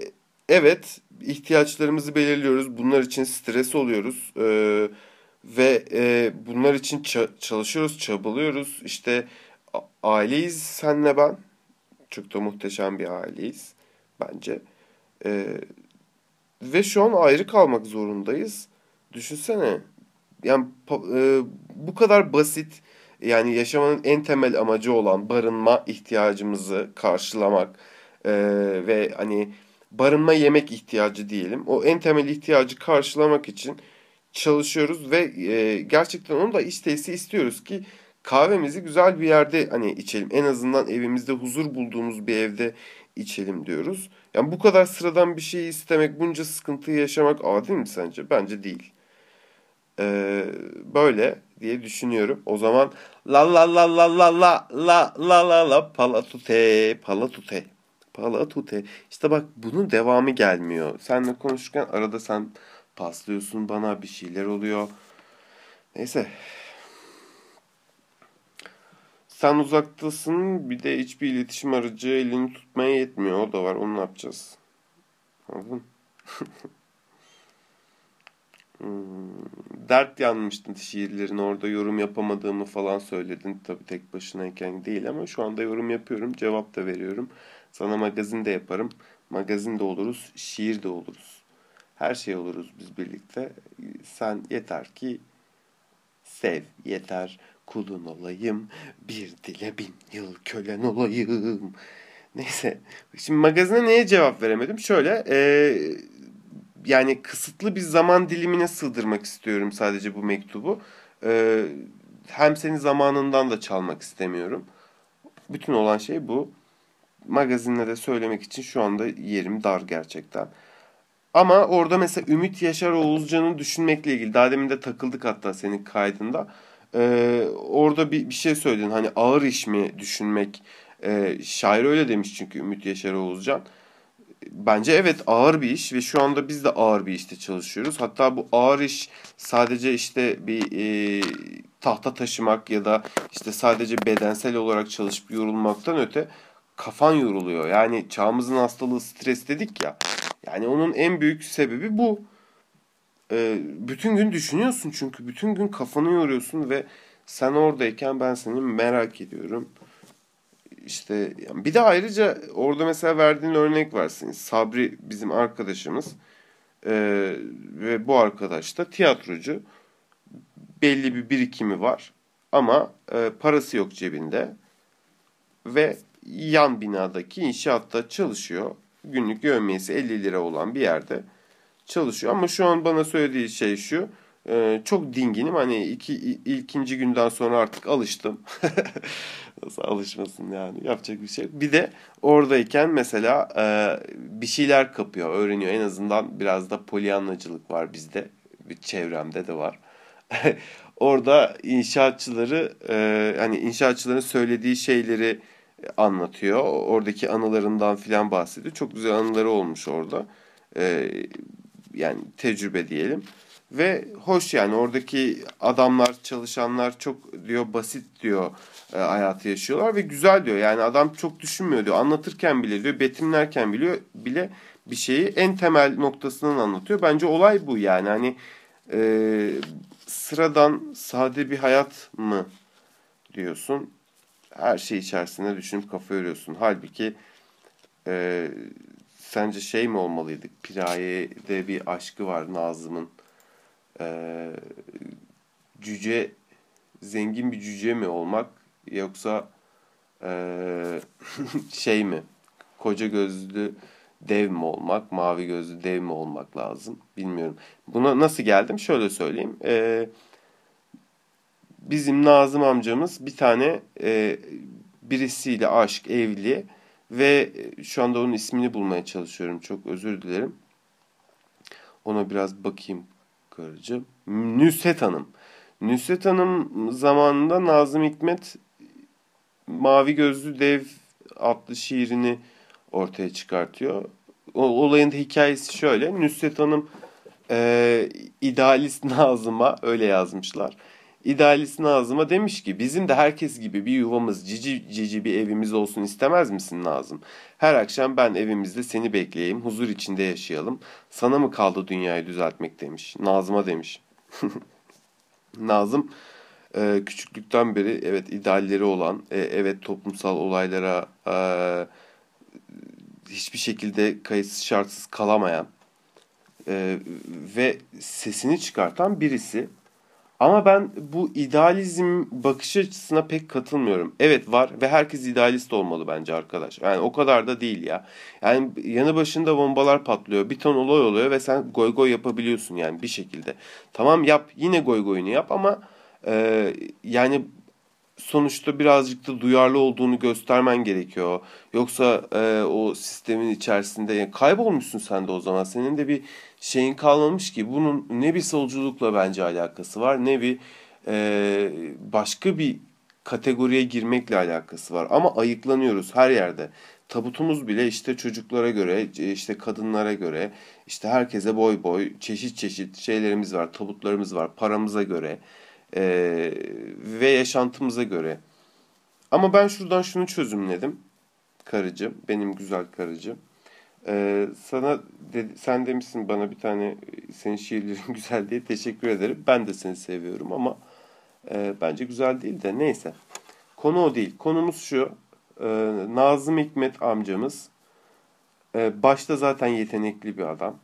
evet ihtiyaçlarımızı belirliyoruz. Bunlar için stres oluyoruz. Ee, ve e, bunlar için ça- çalışıyoruz, çabalıyoruz. İşte aileyiz senle ben. Çok da muhteşem bir aileyiz bence. Ee, ve şu an ayrı kalmak zorundayız. Düşünsene. Yani e, bu kadar basit yani yaşamanın en temel amacı olan barınma ihtiyacımızı karşılamak e, ve hani barınma yemek ihtiyacı diyelim. O en temel ihtiyacı karşılamak için çalışıyoruz ve e, gerçekten onu da isteyse istiyoruz ki kahvemizi güzel bir yerde hani içelim. En azından evimizde huzur bulduğumuz bir evde içelim diyoruz. Yani bu kadar sıradan bir şeyi istemek, bunca sıkıntıyı yaşamak adil mi sence? Bence değil. Ee, böyle diye düşünüyorum. O zaman la la la la la la la la la la palatute palatute palatute. İşte bak bunun devamı gelmiyor. Seninle konuşurken arada sen paslıyorsun bana bir şeyler oluyor. Neyse sen uzaktasın bir de hiçbir iletişim aracı elini tutmaya yetmiyor. O da var onu ne yapacağız? Anladın? hmm. Dert yanmıştın şiirlerin orada yorum yapamadığımı falan söyledin. Tabi tek başınayken değil ama şu anda yorum yapıyorum. Cevap da veriyorum. Sana magazin de yaparım. Magazin de oluruz, şiir de oluruz. Her şey oluruz biz birlikte. Sen yeter ki sev, yeter kulun olayım, bir dile bin yıl kölen olayım. Neyse, şimdi magazine neye cevap veremedim? Şöyle, e, yani kısıtlı bir zaman dilimine sığdırmak istiyorum sadece bu mektubu. E, hem senin zamanından da çalmak istemiyorum. Bütün olan şey bu. Magazinle de söylemek için şu anda yerim dar gerçekten. Ama orada mesela Ümit Yaşar Oğuzcan'ı düşünmekle ilgili. Daha demin de takıldık hatta senin kaydında. Ee, orada bir, bir şey söyledin. Hani ağır iş mi düşünmek? Ee, şair öyle demiş çünkü Ümit Yaşar Oğuzcan. Bence evet ağır bir iş ve şu anda biz de ağır bir işte çalışıyoruz. Hatta bu ağır iş sadece işte bir e, tahta taşımak ya da işte sadece bedensel olarak çalışıp yorulmaktan öte kafan yoruluyor. Yani çağımızın hastalığı stres dedik ya. Yani onun en büyük sebebi bu e, bütün gün düşünüyorsun çünkü bütün gün kafanı yoruyorsun ve sen oradayken ben seni merak ediyorum. İşte bir de ayrıca orada mesela verdiğin örnek versin. Sabri bizim arkadaşımız e, ve bu arkadaş da tiyatrocu. Belli bir birikimi var ama e, parası yok cebinde ve yan binadaki inşaatta çalışıyor. Günlük yövmiyesi 50 lira olan bir yerde çalışıyor. Ama şu an bana söylediği şey şu. E, çok dinginim. Hani iki, ikinci günden sonra artık alıştım. Nasıl alışmasın yani. Yapacak bir şey. Bir de oradayken mesela e, bir şeyler kapıyor, öğreniyor. En azından biraz da polyanlacılık var bizde. Bir çevremde de var. Orada inşaatçıları e, hani inşaatçıların söylediği şeyleri anlatıyor. Oradaki anılarından filan bahsediyor. Çok güzel anıları olmuş orada. E, yani tecrübe diyelim. Ve hoş yani oradaki adamlar, çalışanlar çok diyor basit diyor e, hayatı yaşıyorlar ve güzel diyor. Yani adam çok düşünmüyor diyor. Anlatırken bile diyor, betimlerken biliyor bile bir şeyi en temel noktasından anlatıyor. Bence olay bu yani. Hani e, sıradan sade bir hayat mı diyorsun? Her şey içerisinde düşünüp kafa yoruyorsun. Halbuki e, sence şey mi olmalıydık? Piraye'de bir aşkı var Nazım'ın. E, cüce, zengin bir cüce mi olmak yoksa e, şey mi? Koca gözlü dev mi olmak, mavi gözlü dev mi olmak lazım bilmiyorum. Buna nasıl geldim? Şöyle söyleyeyim. E, bizim Nazım amcamız bir tane e, birisiyle aşk, evli ve şu anda onun ismini bulmaya çalışıyorum. Çok özür dilerim. Ona biraz bakayım karıcığım. Nüsret Hanım. Nüsret Hanım zamanında Nazım Hikmet Mavi Gözlü Dev adlı şiirini ortaya çıkartıyor. O, olayın da hikayesi şöyle. Nüsret Hanım e, idealist Nazım'a öyle yazmışlar. İdealist Nazım'a demiş ki bizim de herkes gibi bir yuvamız, cici cici bir evimiz olsun istemez misin Nazım? Her akşam ben evimizde seni bekleyeyim, huzur içinde yaşayalım. Sana mı kaldı dünyayı düzeltmek demiş. Nazım'a demiş. Nazım e, küçüklükten beri evet idealleri olan, e, evet toplumsal olaylara e, hiçbir şekilde kayıtsız şartsız kalamayan e, ve sesini çıkartan birisi. Ama ben bu idealizm bakış açısına pek katılmıyorum. Evet var ve herkes idealist olmalı bence arkadaş. Yani o kadar da değil ya. Yani yanı başında bombalar patlıyor. Bir ton olay oluyor ve sen goy goy yapabiliyorsun yani bir şekilde. Tamam yap yine goy goyunu yap ama e, yani sonuçta birazcık da duyarlı olduğunu göstermen gerekiyor. Yoksa e, o sistemin içerisinde yani kaybolmuşsun sen de o zaman. Senin de bir şeyin kalmamış ki. Bunun ne bir solculukla bence alakası var ne bir e, başka bir kategoriye girmekle alakası var. Ama ayıklanıyoruz her yerde. Tabutumuz bile işte çocuklara göre, işte kadınlara göre, işte herkese boy boy, çeşit çeşit şeylerimiz var, tabutlarımız var, paramıza göre e, ve yaşantımıza göre. Ama ben şuradan şunu çözümledim karıcığım, benim güzel karıcığım. Ee, sana de, sen demişsin bana bir tane senin şiirlerin güzel diye teşekkür ederim. Ben de seni seviyorum ama e, bence güzel değil de neyse. Konu o değil. Konumuz şu. E, Nazım Hikmet amcamız e, başta zaten yetenekli bir adam.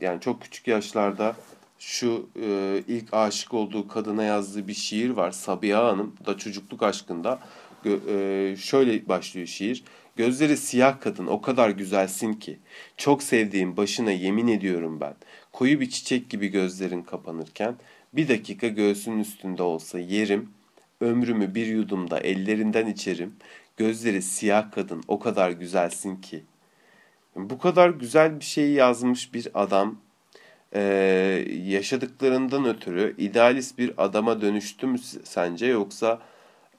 Yani çok küçük yaşlarda şu e, ilk aşık olduğu kadına yazdığı bir şiir var. Sabiha Hanım da çocukluk aşkında e, şöyle başlıyor şiir. Gözleri siyah kadın o kadar güzelsin ki. Çok sevdiğim başına yemin ediyorum ben. Koyu bir çiçek gibi gözlerin kapanırken bir dakika göğsünün üstünde olsa yerim. Ömrümü bir yudumda ellerinden içerim. Gözleri siyah kadın o kadar güzelsin ki. Bu kadar güzel bir şeyi yazmış bir adam ee, yaşadıklarından ötürü idealist bir adama dönüştü mü sence yoksa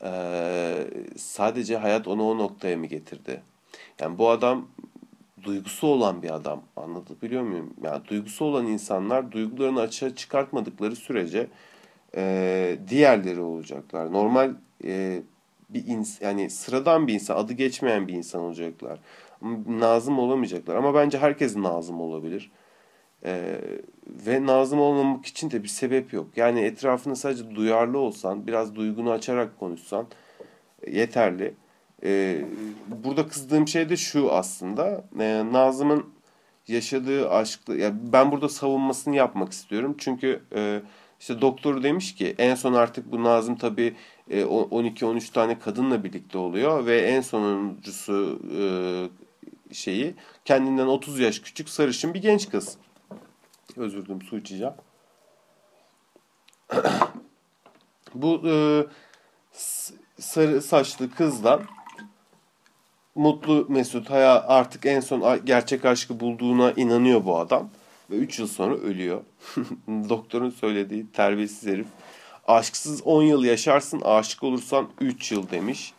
ee, sadece hayat onu o noktaya mı getirdi? Yani bu adam duygusu olan bir adam. Anlatabiliyor muyum? Yani duygusu olan insanlar duygularını açığa çıkartmadıkları sürece e, diğerleri olacaklar. Normal e, bir ins yani sıradan bir insan, adı geçmeyen bir insan olacaklar. Nazım olamayacaklar. Ama bence herkes nazım olabilir. Ee, ve nazım olmamak için de bir sebep yok. Yani etrafında sadece duyarlı olsan, biraz duygunu açarak konuşsan yeterli. Ee, burada kızdığım şey de şu aslında. Ee, Nazım'ın yaşadığı aşklı, ya ben burada savunmasını yapmak istiyorum. Çünkü e, işte doktor demiş ki en son artık bu Nazım tabii e, 12-13 tane kadınla birlikte oluyor ve en sonuncusu e, şeyi kendinden 30 yaş küçük sarışın bir genç kız. Özür dilerim su içeceğim. Bu e, sarı saçlı kızdan mutlu Mesut Haya artık en son gerçek aşkı bulduğuna inanıyor bu adam. Ve 3 yıl sonra ölüyor. Doktorun söylediği terbiyesiz herif. Aşksız 10 yıl yaşarsın, aşık olursan 3 yıl demiş.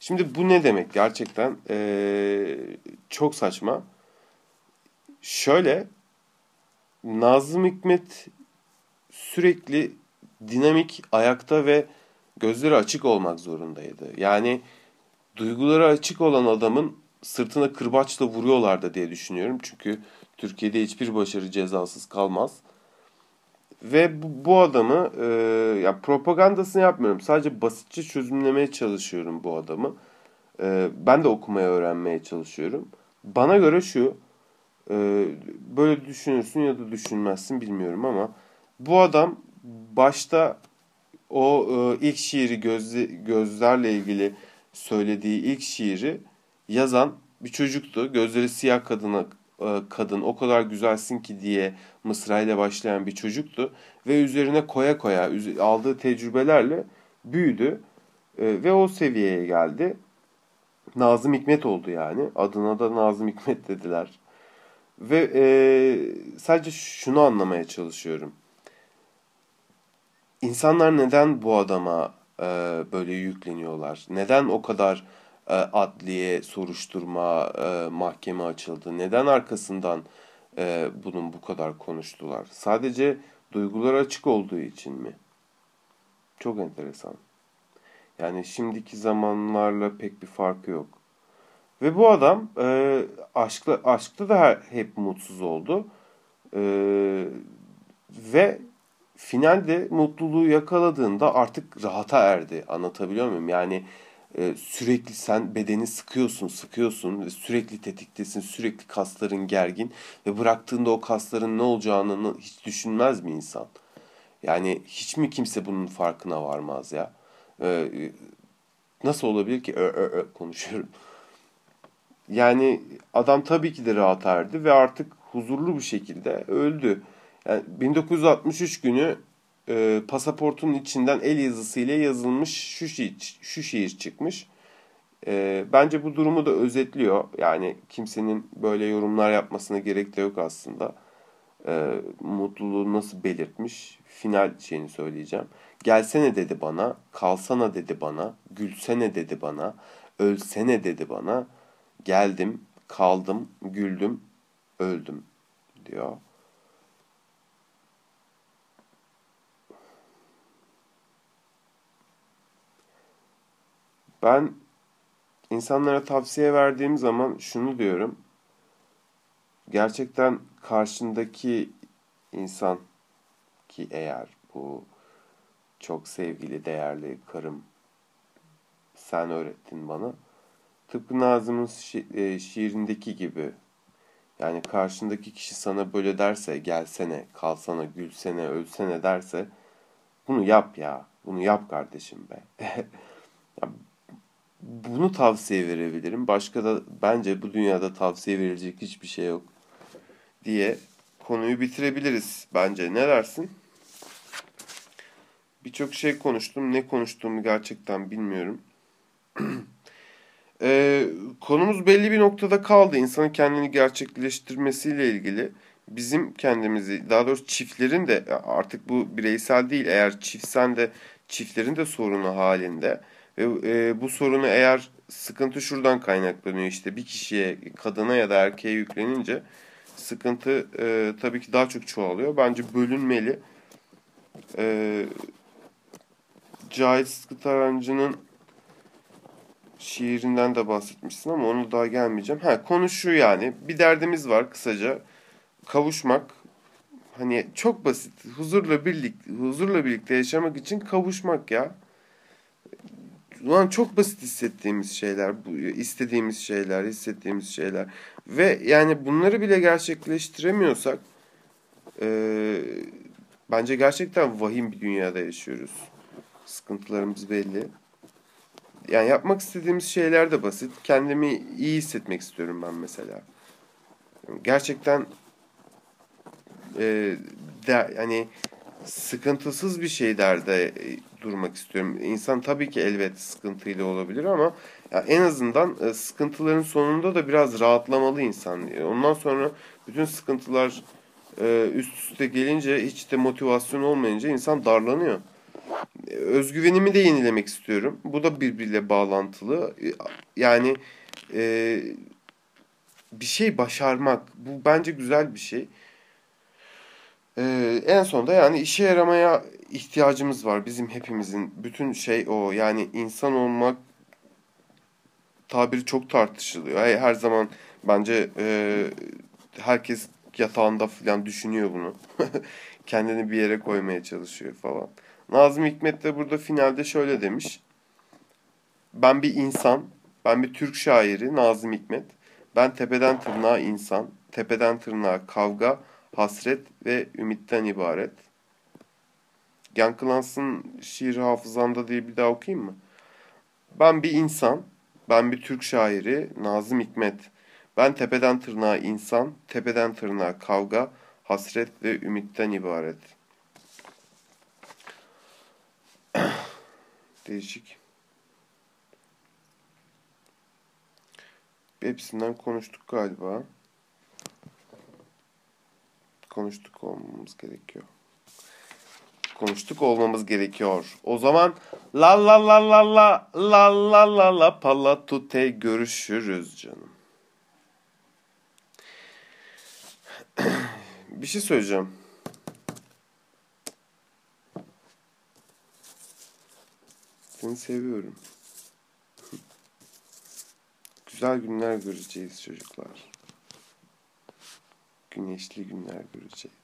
Şimdi bu ne demek gerçekten? Ee, çok saçma. Şöyle Nazım Hikmet sürekli dinamik, ayakta ve gözleri açık olmak zorundaydı. Yani duyguları açık olan adamın sırtına kırbaçla vuruyorlardı diye düşünüyorum. Çünkü Türkiye'de hiçbir başarı cezasız kalmaz. Ve bu, bu adamı e, ya propagandasını yapmıyorum. Sadece basitçe çözümlemeye çalışıyorum bu adamı. E, ben de okumaya öğrenmeye çalışıyorum. Bana göre şu e, böyle düşünürsün ya da düşünmezsin bilmiyorum ama bu adam başta o e, ilk şiiri gözle, gözlerle ilgili söylediği ilk şiiri yazan bir çocuktu. Gözleri siyah kadına e, kadın o kadar güzelsin ki diye mısrayla başlayan bir çocuktu ve üzerine koya koya aldığı tecrübelerle büyüdü e, ve o seviyeye geldi. Nazım Hikmet oldu yani. Adına da Nazım Hikmet dediler. Ve e, sadece şunu anlamaya çalışıyorum. İnsanlar neden bu adama e, böyle yükleniyorlar? Neden o kadar e, adliye, soruşturma, e, mahkeme açıldı? Neden arkasından e, bunun bu kadar konuştular? Sadece duygular açık olduğu için mi? Çok enteresan. Yani şimdiki zamanlarla pek bir farkı yok. Ve bu adam e, aşkla, aşkta da hep mutsuz oldu. E, ve finalde mutluluğu yakaladığında artık rahata erdi. Anlatabiliyor muyum? Yani e, sürekli sen bedeni sıkıyorsun, sıkıyorsun ve sürekli tetiktesin, sürekli kasların gergin ve bıraktığında o kasların ne olacağını hiç düşünmez mi insan? Yani hiç mi kimse bunun farkına varmaz ya? E, nasıl olabilir ki? Ö, ö, ö, konuşuyorum. Yani adam tabii ki de rahat erdi ve artık huzurlu bir şekilde öldü. Yani 1963 günü e, pasaportunun içinden el yazısıyla yazılmış şu şiir, şu şiir çıkmış. E, bence bu durumu da özetliyor. Yani kimsenin böyle yorumlar yapmasına gerek de yok aslında. E, mutluluğu nasıl belirtmiş final şeyini söyleyeceğim. Gelsene dedi bana, kalsana dedi bana, gülsene dedi bana, ölsene dedi bana. Geldim, kaldım, güldüm, öldüm diyor. Ben insanlara tavsiye verdiğim zaman şunu diyorum. Gerçekten karşındaki insan ki eğer bu çok sevgili, değerli karım sen öğrettin bana. Tıpkı Nazım'ın şi e, şiirindeki gibi yani karşındaki kişi sana böyle derse gelsene, kalsana, gülsene, ölsene derse bunu yap ya. Bunu yap kardeşim be. bunu tavsiye verebilirim. Başka da bence bu dünyada tavsiye verilecek hiçbir şey yok diye konuyu bitirebiliriz bence. Ne dersin? Birçok şey konuştum. Ne konuştuğumu gerçekten bilmiyorum. ee, konumuz belli bir noktada kaldı. İnsanın kendini gerçekleştirmesiyle ilgili. Bizim kendimizi, daha doğrusu çiftlerin de artık bu bireysel değil. Eğer çiftsen de çiftlerin de sorunu halinde ve e, bu sorunu eğer sıkıntı şuradan kaynaklanıyor işte bir kişiye, kadına ya da erkeğe yüklenince sıkıntı e, tabii ki daha çok çoğalıyor. Bence bölünmeli. E, Cahit Sıtkı şiirinden de bahsetmişsin ama onu daha gelmeyeceğim. Ha konu şu yani bir derdimiz var kısaca. Kavuşmak hani çok basit. Huzurla birlikte huzurla birlikte yaşamak için kavuşmak ya. Ulan çok basit hissettiğimiz şeyler, bu istediğimiz şeyler, hissettiğimiz şeyler. Ve yani bunları bile gerçekleştiremiyorsak e, bence gerçekten vahim bir dünyada yaşıyoruz. Sıkıntılarımız belli. Yani yapmak istediğimiz şeyler de basit. Kendimi iyi hissetmek istiyorum ben mesela. Gerçekten e, de, yani sıkıntısız bir şeylerde durmak istiyorum. İnsan tabii ki elbet sıkıntıyla olabilir ama ya en azından e, sıkıntıların sonunda da biraz rahatlamalı insan. Ondan sonra bütün sıkıntılar e, üst üste gelince hiç de motivasyon olmayınca insan darlanıyor. Özgüvenimi de yenilemek istiyorum. Bu da birbiriyle bağlantılı. Yani e, bir şey başarmak bu bence güzel bir şey. Ee, en sonunda yani işe yaramaya ihtiyacımız var. Bizim hepimizin bütün şey o. Yani insan olmak tabiri çok tartışılıyor. Her zaman bence e, herkes yatağında falan düşünüyor bunu. Kendini bir yere koymaya çalışıyor falan. Nazım Hikmet de burada finalde şöyle demiş. Ben bir insan, ben bir Türk şairi Nazım Hikmet. Ben tepeden tırnağa insan, tepeden tırnağa kavga, hasret ve ümitten ibaret. Yankılansın şiir hafızanda diye bir daha okuyayım mı? Ben bir insan, ben bir Türk şairi Nazım Hikmet. Ben tepeden tırnağa insan, tepeden tırnağa kavga, hasret ve ümitten ibaret. Değişik. Hepsinden konuştuk galiba. Konuştuk olmamız gerekiyor. Konuştuk olmamız gerekiyor. O zaman la la la la la la la la la palatute görüşürüz canım. Bir şey söyleyeceğim. Seni seviyorum. Güzel günler göreceğiz çocuklar. Güneşli günler göreceğiz.